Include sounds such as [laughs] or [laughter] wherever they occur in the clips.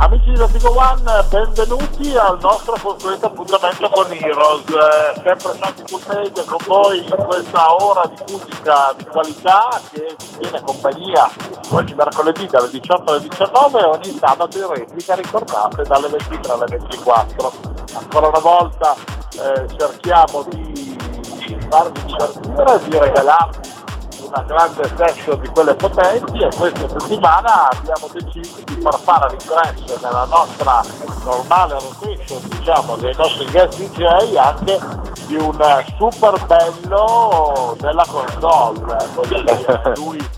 Amici di Vertigo One, benvenuti al nostro consueto appuntamento con Heroes. Eh, sempre stati contenti con voi in questa ora di musica di qualità che ci tiene compagnia oggi mercoledì dalle 18 alle 19 e ogni sabato in replica ricordate dalle 23 alle 24. Ancora una volta eh, cerchiamo di farvi divertire, di regalarvi una grande session di quelle potenti e questa settimana abbiamo deciso di far fare l'ingresso nella nostra normale rotation diciamo dei nostri guest DJ anche di un super bello della console [laughs] lui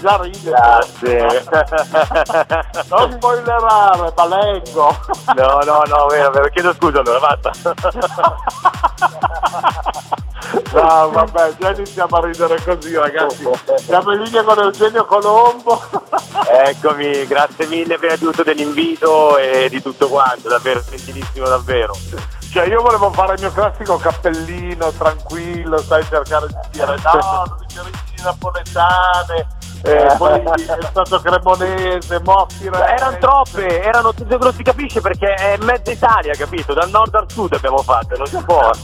già ride Grazie. [laughs] non spoilerare ma leggo No, no, no, vero, vero. Chiedo scusa allora, basta. [laughs] No, vabbè, già iniziamo a ridere così, ragazzi. Siamo in linea con Eugenio Colombo. Eccomi, grazie mille prima di tutto dell'invito e di tutto quanto, davvero gentilissimo, davvero. Cioè, io volevo fare il mio classico cappellino tranquillo, sai, cercare di dire no, non mi napoletane, eh, poi [laughs] è stato cremonese, Mossi, Erano troppe, erano, non si capisce perché è mezza Italia, capito? Dal nord al sud abbiamo fatto, non si può. [laughs]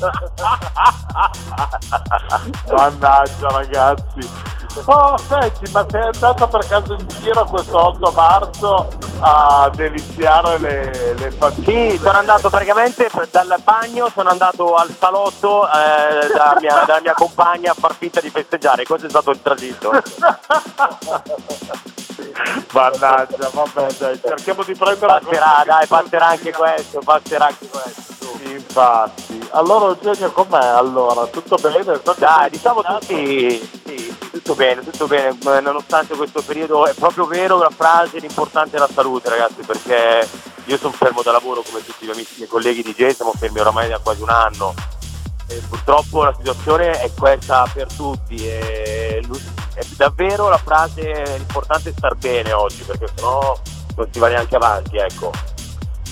Mannaggia ragazzi. Oh, senti, ma sei andato per caso in giro questo 8 marzo a deliziare le, le famiglie? Sì, sono andato praticamente dal bagno, sono andato al salotto eh, dalla, mia, dalla mia compagna a far finta di festeggiare, questo è stato il tragitto. [laughs] Mannaggia, vabbè dai, cerchiamo di prendere Passerà, dai, passerà anche questo, passerà anche questo. Infatti. Allora Eugenio com'è allora? Tutto bene? Dai, diciamo tutti, tutto bene, tutto bene, nonostante questo periodo è proprio vero la frase, l'importante è la salute ragazzi, perché io sono fermo da lavoro come tutti i miei amici, miei colleghi di G, siamo fermi oramai da quasi un anno e purtroppo la situazione è questa per tutti e è davvero la frase, l'importante è star bene oggi, perché sennò non si va neanche avanti, ecco.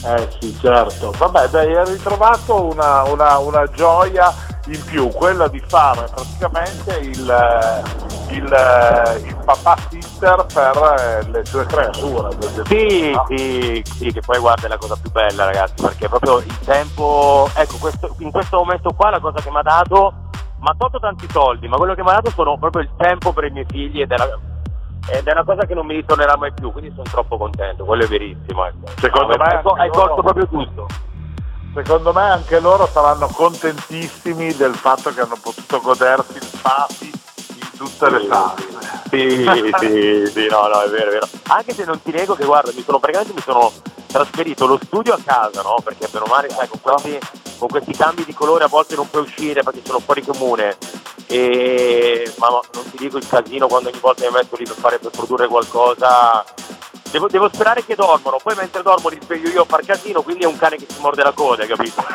Eh sì, certo. Vabbè, dai, hai ritrovato una, una- una gioia in più, quella di fare praticamente il, eh, il, eh, il papà sitter per eh, le tue creature. Sì, sì, sì, che poi guarda è la cosa più bella ragazzi, perché proprio il tempo, ecco, questo- in questo momento qua la cosa che mi ha dato, mi ha tolto tanti soldi, ma quello che mi ha dato sono proprio il tempo per i miei figli ed è, la- ed è una cosa che non mi ritornerà mai più, quindi sono troppo contento, quello è verissimo. Ecco. Secondo me hai, hai colto loro- proprio tutto. Secondo me anche loro saranno contentissimi del fatto che hanno potuto godersi il in tutte le fasi. Sì, sì, sì, no, no, è vero, è vero. Anche se non ti nego che guarda, mi sono praticamente mi sono trasferito lo studio a casa, no? Perché per male, sai, con questi, con questi cambi di colore a volte non puoi uscire perché sono fuori comune. E ma no, non ti dico il casino quando ogni volta mi metto lì per fare per produrre qualcosa. Devo, devo sperare che dormono, poi mentre dormo li sveglio io a far casino, quindi è un cane che si morde la coda, capito? [laughs]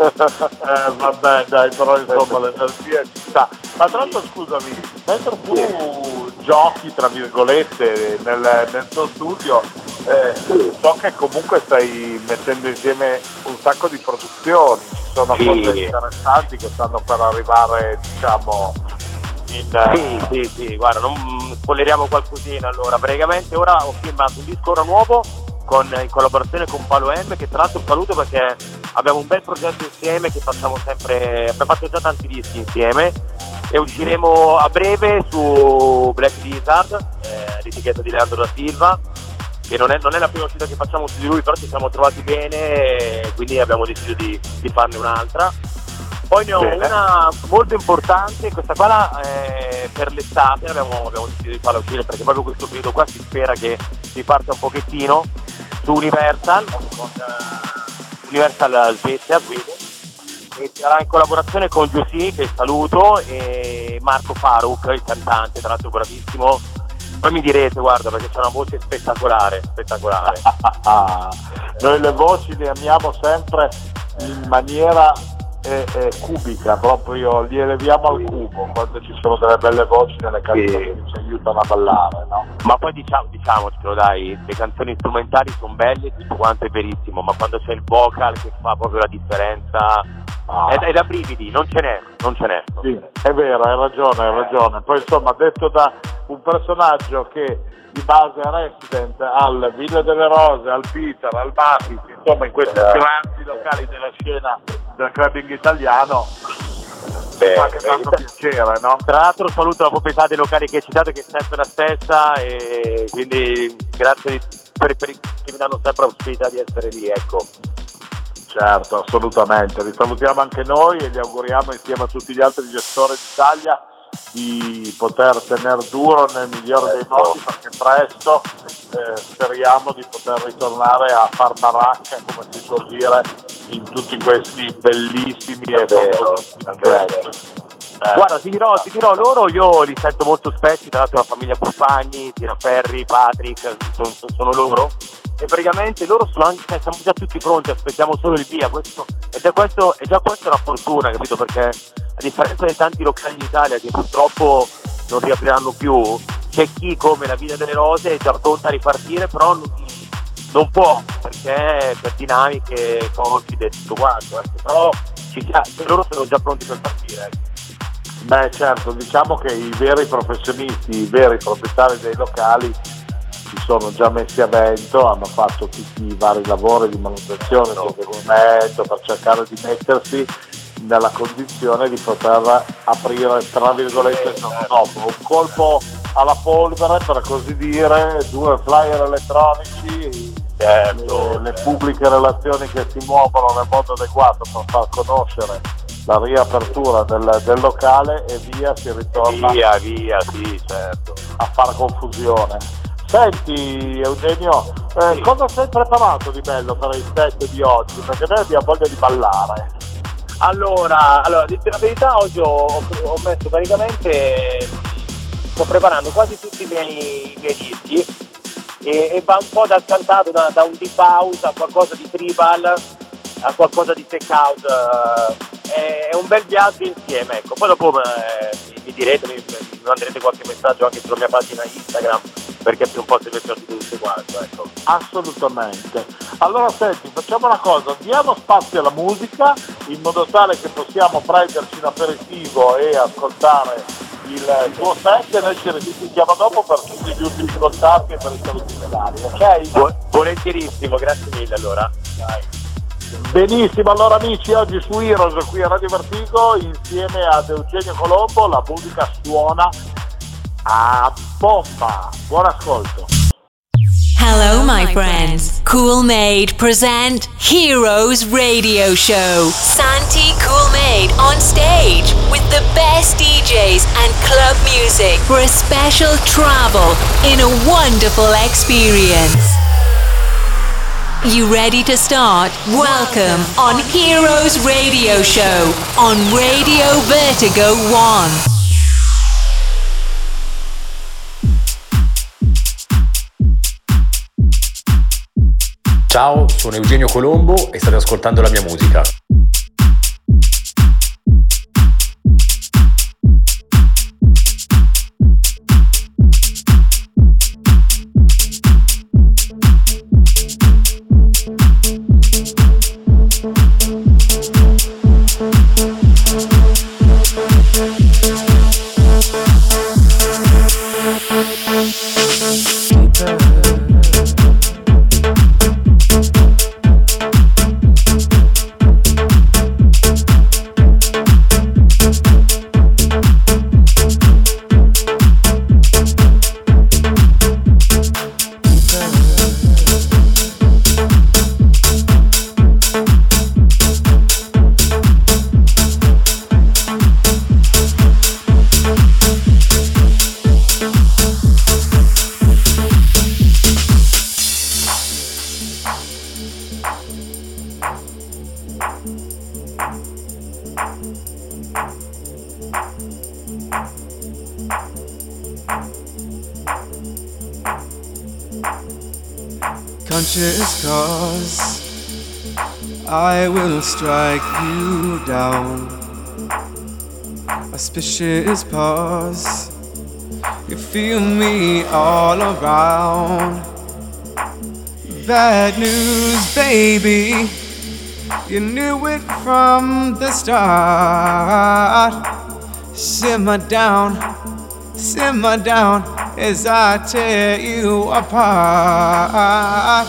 Eh, vabbè, dai, però insomma l'energia ci sta. Ma tra l'altro scusami, mentre tu giochi, tra virgolette, nel, nel tuo studio, eh, so che comunque stai mettendo insieme un sacco di produzioni, ci sono Sì. cose interessanti che stanno per arrivare, diciamo, Sì, sì, sì, guarda, non spoileriamo qualcosina allora. Praticamente ora ho firmato un disco nuovo con, in collaborazione con Palo M, che tra l'altro saluto perché abbiamo un bel progetto insieme che facciamo sempre, abbiamo fatto già tanti dischi insieme e usciremo a breve su Black Lizard, eh, l'etichetta di Leandro da Silva, che non è, non è la prima uscita che facciamo su di lui, però ci siamo trovati bene e quindi abbiamo deciso di, di farne un'altra. Poi ne ho Bene. una molto importante, questa qua la, eh, per l'estate abbiamo, abbiamo deciso di farla uscire perché proprio questo periodo qua si spera che si parta un pochettino su Universal, eh, Universal Svezia, Sweden, e sarà in collaborazione con Giussi, che saluto, e Marco Faruk, il cantante, tra l'altro bravissimo. Poi mi direte, guarda, perché c'è una voce spettacolare, spettacolare. [laughs] Noi le voci le amiamo sempre in maniera e, e cubica, proprio li eleviamo al cubo quando ci sono delle belle voci nelle canzoni sì. che ci aiutano a ballare, no? Ma poi diciamo, diciamocelo dai, le canzoni strumentali sono belle, tutto quanto è verissimo, ma quando c'è il vocal che fa proprio la differenza ah. è, è, da brividi, non ce n'è, non ce n'è. Sì, è vero, hai ragione, hai ragione. Poi insomma detto da un personaggio che di base a Resident, al Villa delle Rose, al Peter, al Mafis, insomma in questi eh. grandi locali della scena del clubbing italiano Beh, fa anche tanto piacere, no? Tra l'altro saluto la proprietà dei locali che hai citato che è sempre la stessa e quindi grazie per, per, che mi danno sempre la possibilità di essere lì, ecco. Certo, assolutamente. Li salutiamo anche noi e gli auguriamo insieme a tutti gli altri gestori d'Italia di poter tenere duro nel migliore dei modi perché presto eh, speriamo di poter ritornare a far baracca come si suol dire in tutti questi bellissimi e famosi eh. Guarda, ti dirò, ti dirò, loro io li sento molto spesso, tra l'altro la famiglia Buffagni, Tiraferri, Patrick, sono, sono loro e praticamente loro sono anche, cioè, siamo già tutti pronti, aspettiamo solo il via, questo, ed è, questo, è già questa una fortuna, capito? Perché a differenza di tanti locali in Italia che purtroppo non riapriranno più, c'è chi come la Villa delle Rose è già pronta a ripartire, però non, non può, perché per dinamiche, cogite e tutto quanto, ecco. però ci, loro sono già pronti per partire. Ecco. Beh certo, diciamo che i veri professionisti, i veri proprietari dei locali si sono già messi a vento, hanno fatto tutti i vari lavori di manutenzione, di adeguamento per cercare di mettersi nella condizione di poter aprire tra virgolette il giorno dopo. Un colpo alla polvere per così dire, due flyer elettronici, certo. le, le pubbliche relazioni che si muovono nel modo adeguato per far conoscere la riapertura del, del, locale e via si ritorna via, via, sì, certo. a fare confusione. Senti Eugenio, eh, sì. cosa sei preparato di bello per il set di oggi? Perché noi abbiamo voglia di ballare. Allora, allora la verità, oggi ho, ho, messo praticamente, sto preparando quasi tutti i miei, i miei dischi e, e, va un po' dal cantato da, da, un deep house a qualcosa di tribal a qualcosa di tech house. Eh, è un bel viaggio insieme, ecco. Poi dopo eh, mi, direte, mi, mi manderete qualche messaggio anche sulla mia pagina Instagram perché più un po' si mette tutto quanto, ecco. Assolutamente. Allora senti, facciamo una cosa, diamo spazio alla musica in modo tale che possiamo prenderci un aperitivo e ascoltare il tuo set e noi ci risentiamo dopo per tutti gli ultimi contatti e per i saluti finali, ok? Bu- volentierissimo, grazie mille allora. Dai. Benissimo, allora amici, oggi su Heroes qui a Radio Vertigo insieme ad Eugenio Colombo la musica suona a bomba. Buon ascolto. Hello, my friends. Cool Made present Heroes Radio Show. Santi Cool Made on stage with the best DJs and club music for a special travel in a wonderful experience. You ready to start? Welcome on Heroes Radio Show on Radio Vertigo 1. Ciao, sono Eugenio Colombo e state ascoltando la mia musica. I will strike you down. Auspicious pause. You feel me all around. Bad news, baby. You knew it from the start. Simmer down, simmer down as I tear you apart.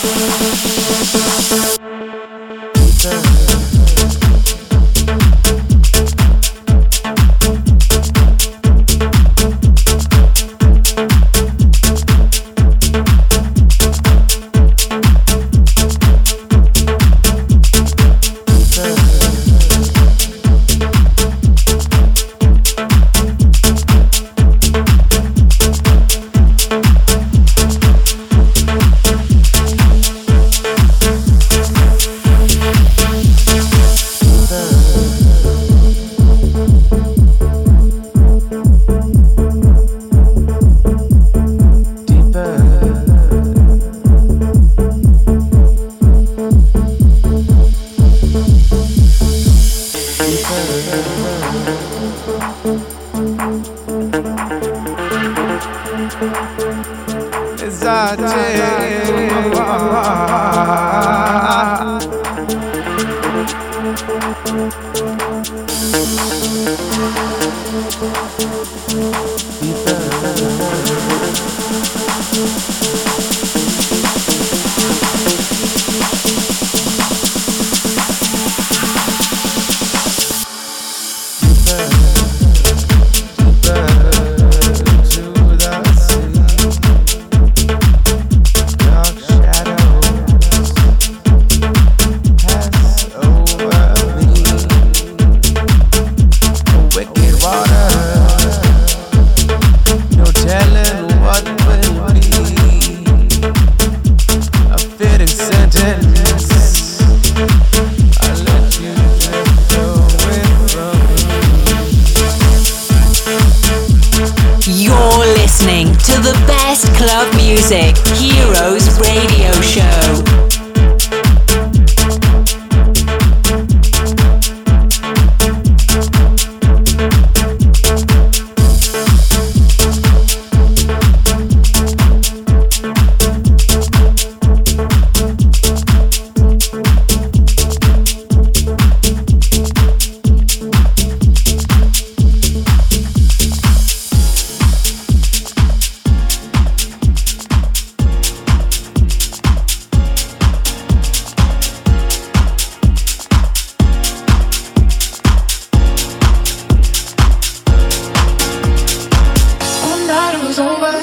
was over.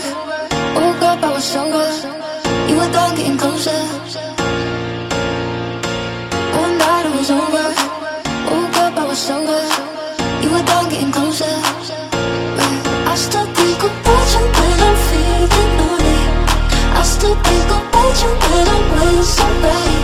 Woke up, I was sober. You were done getting closer. One night it was over. Woke up, I was sober. You were done getting closer. I still think about you when I'm feeling lonely. I still think about you when I'm with somebody.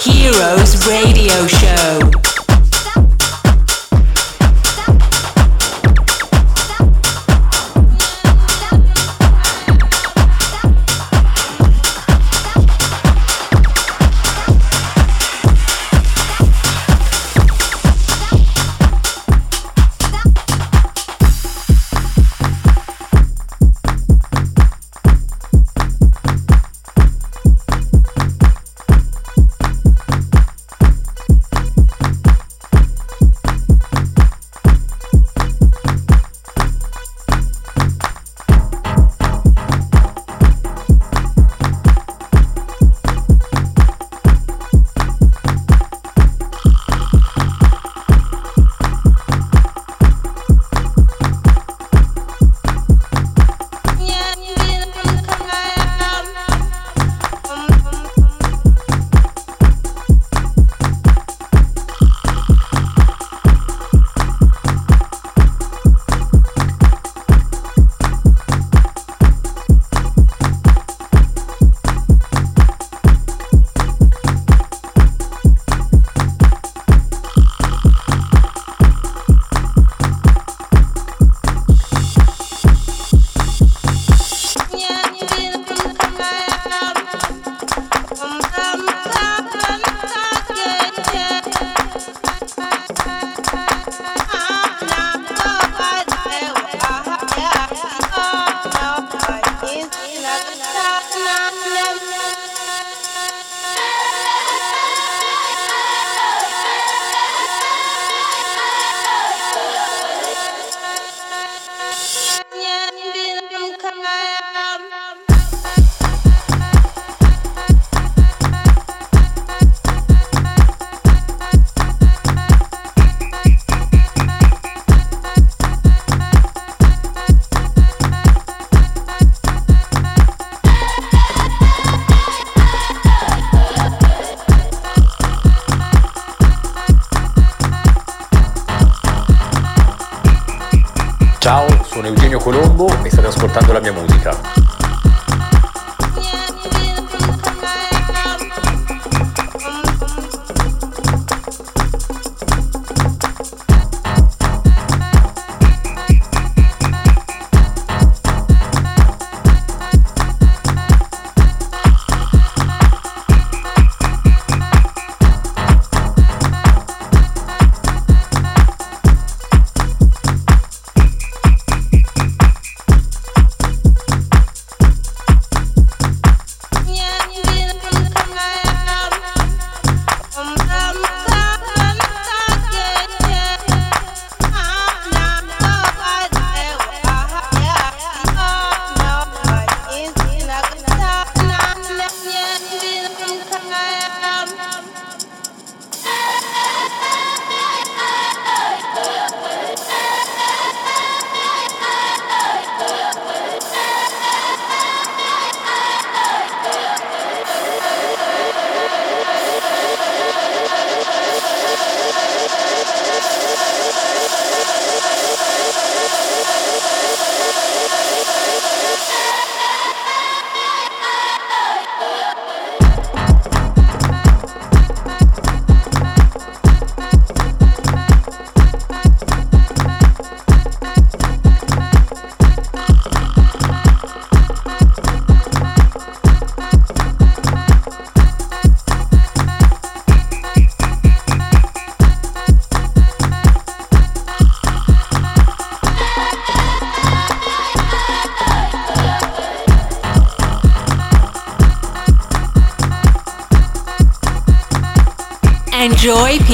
Heroes Radio Show.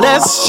Let's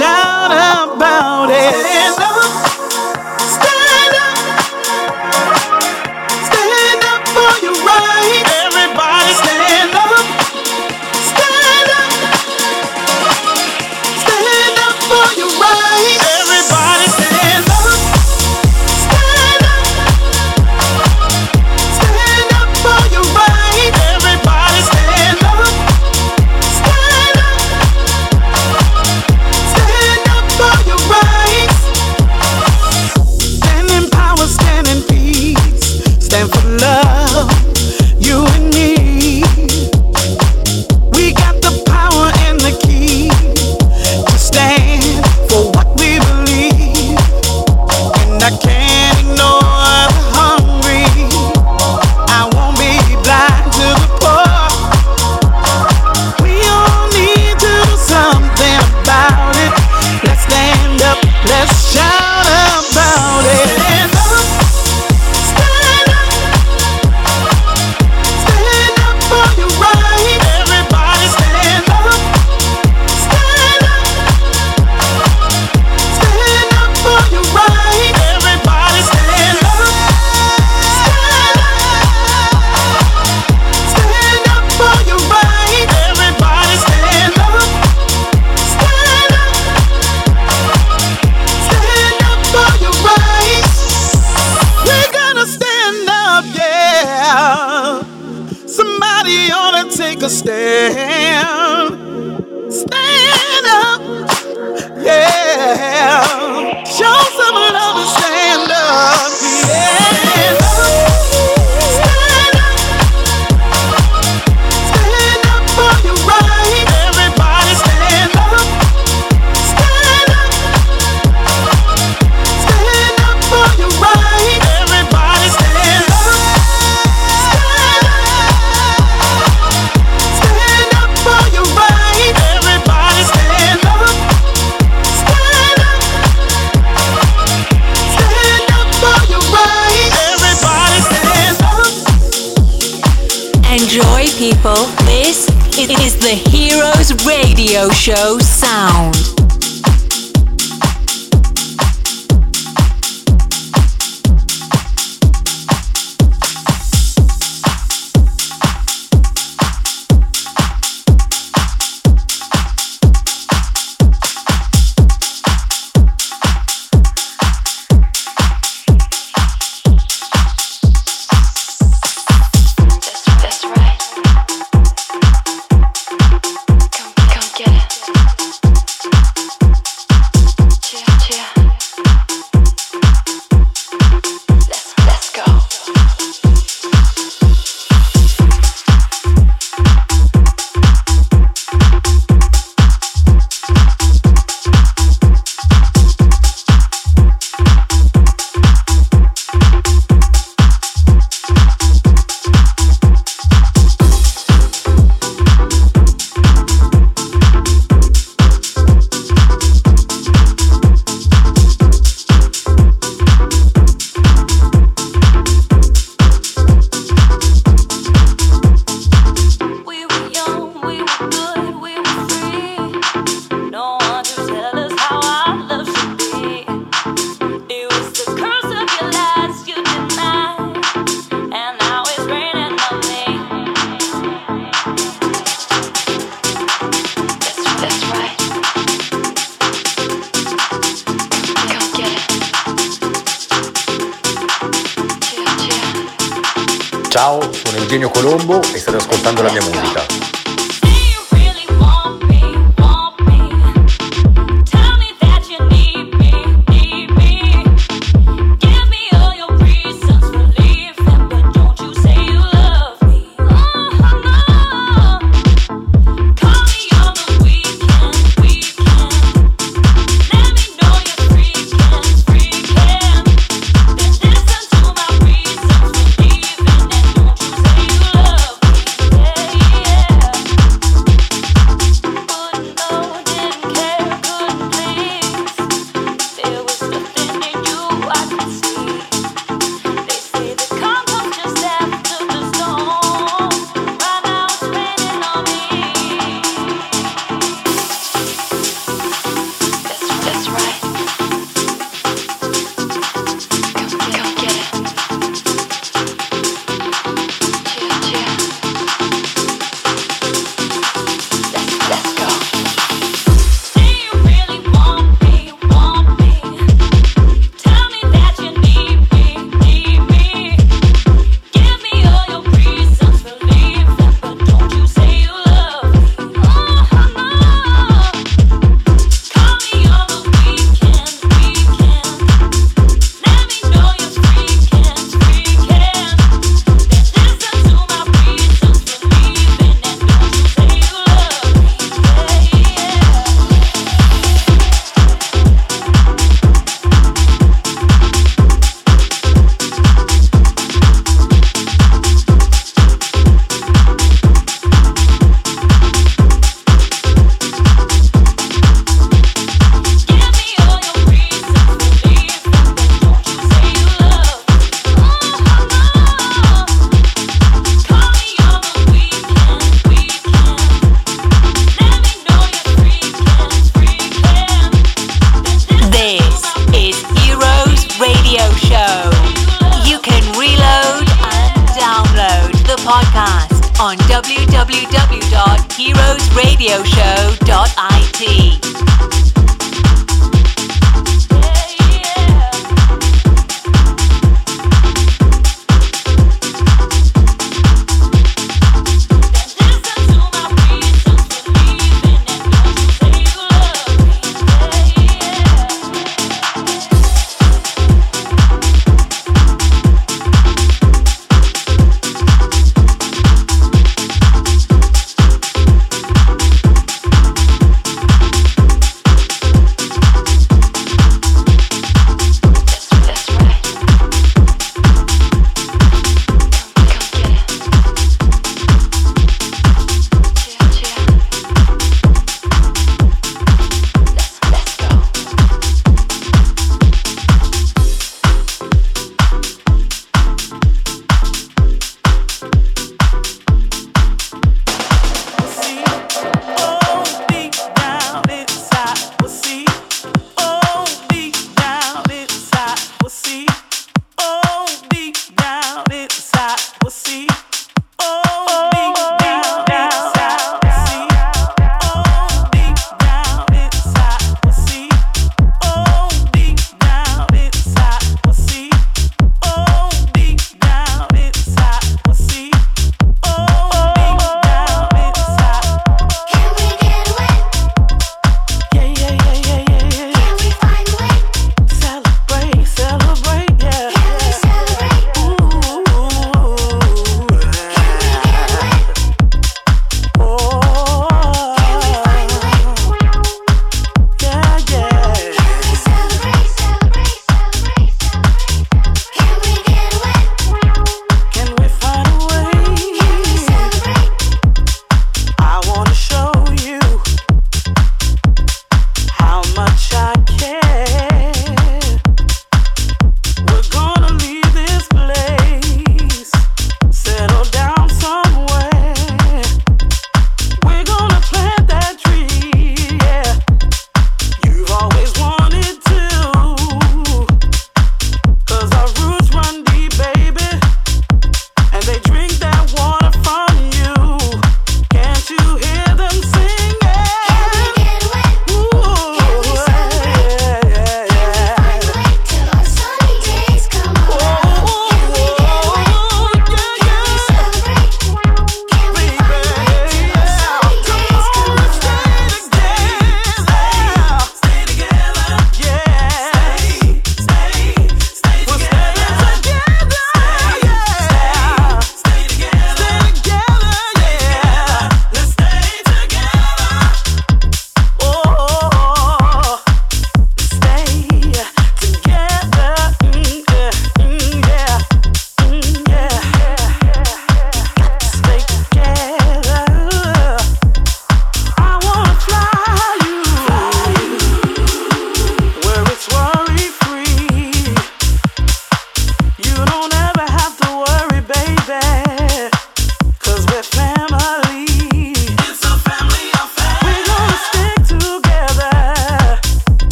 show Ciao, sono Eugenio Colombo e state ascoltando la mia musica.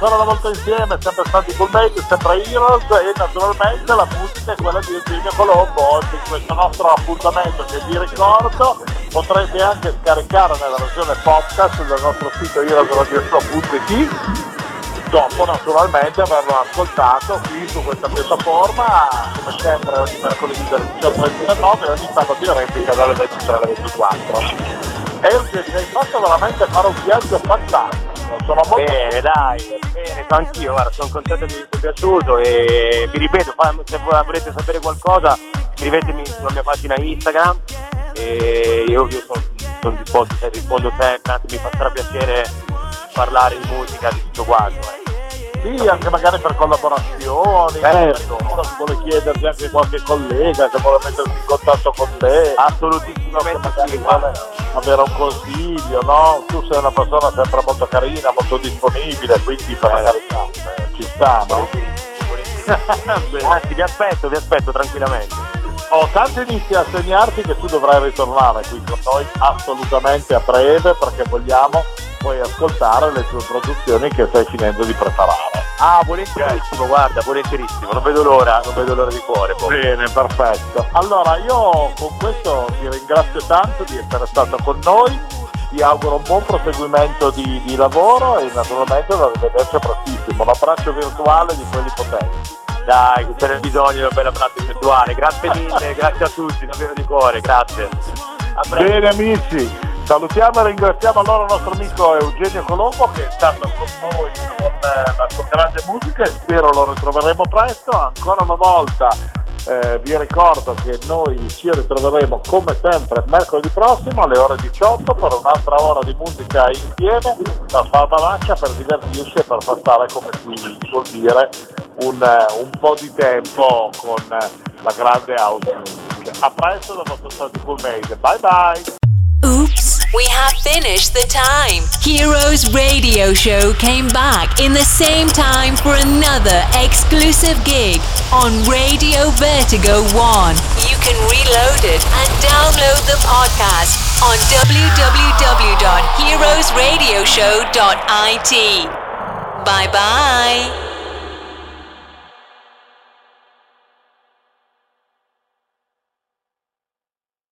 Ancora una volta insieme, sempre stati full mate, sempre Heroes e naturalmente la musica è quella di Eugenio Colombo. Oggi questo nostro appuntamento che vi ricordo potrete anche scaricare nella versione podcast del nostro sito heroesradio.it dopo naturalmente averlo ascoltato qui su questa piattaforma come sempre ogni mercoledì dalle 18 alle 19 e ogni sabato in replica dalle 23 alle 24 Eugenio mi hai fatto veramente fare un viaggio fantastico sono molto bene dai bene anch'io guarda sono contento di essere piaciuto e vi ripeto se volete sapere qualcosa scrivetemi sulla mia pagina Instagram e io, io sono, sono disposto, cioè, rispondo sempre, anzi mi fa piacere parlare di musica, di tutto quanto. Eh. Sì, anche magari per collaborazioni, certo. se vuole chiederti anche qualche collega, se vuole mettersi in contatto con te. Assolutissimamente sì, vuole avere un consiglio, no? Tu sei una persona sempre molto carina, molto disponibile, quindi per la carità eh, ci sta, no? [laughs] Anzi, vi aspetto, vi aspetto tranquillamente. Ho tanto inizi a segnarti che tu dovrai ritornare qui con noi assolutamente a breve perché vogliamo poi ascoltare le tue produzioni che stai finendo di preparare. Ah, volentierissimo, guarda, volentierissimo, non vedo l'ora, non vedo l'ora di cuore. Poi. Bene, perfetto. Allora, io con questo ti ringrazio tanto di essere stato con noi, ti auguro un buon proseguimento di, di lavoro e naturalmente da rivederci prestissimo. Un abbraccio virtuale di quelli potenti. Dai, ce n'è bisogno di un bel abbraccio virtuale. Grazie mille, grazie a tutti, davvero di cuore, grazie. Bene amici, Salutiamo e ringraziamo allora il nostro amico Eugenio Colombo che è stato con noi con eh, la sua grande musica e spero lo ritroveremo presto. Ancora una volta eh, vi ricordo che noi ci ritroveremo come sempre mercoledì prossimo alle ore 18 per un'altra ora di musica insieme da Farmavaccia per divertirci e per passare come si suol dire un, un po' di tempo con la grande house music. A presto da vostro Santi Cool Made. Bye bye! Oops, we have finished the time. Heroes Radio Show came back in the same time for another exclusive gig on Radio Vertigo 1. You can reload it and download the podcast on www.heroesradioshow.it. Bye bye.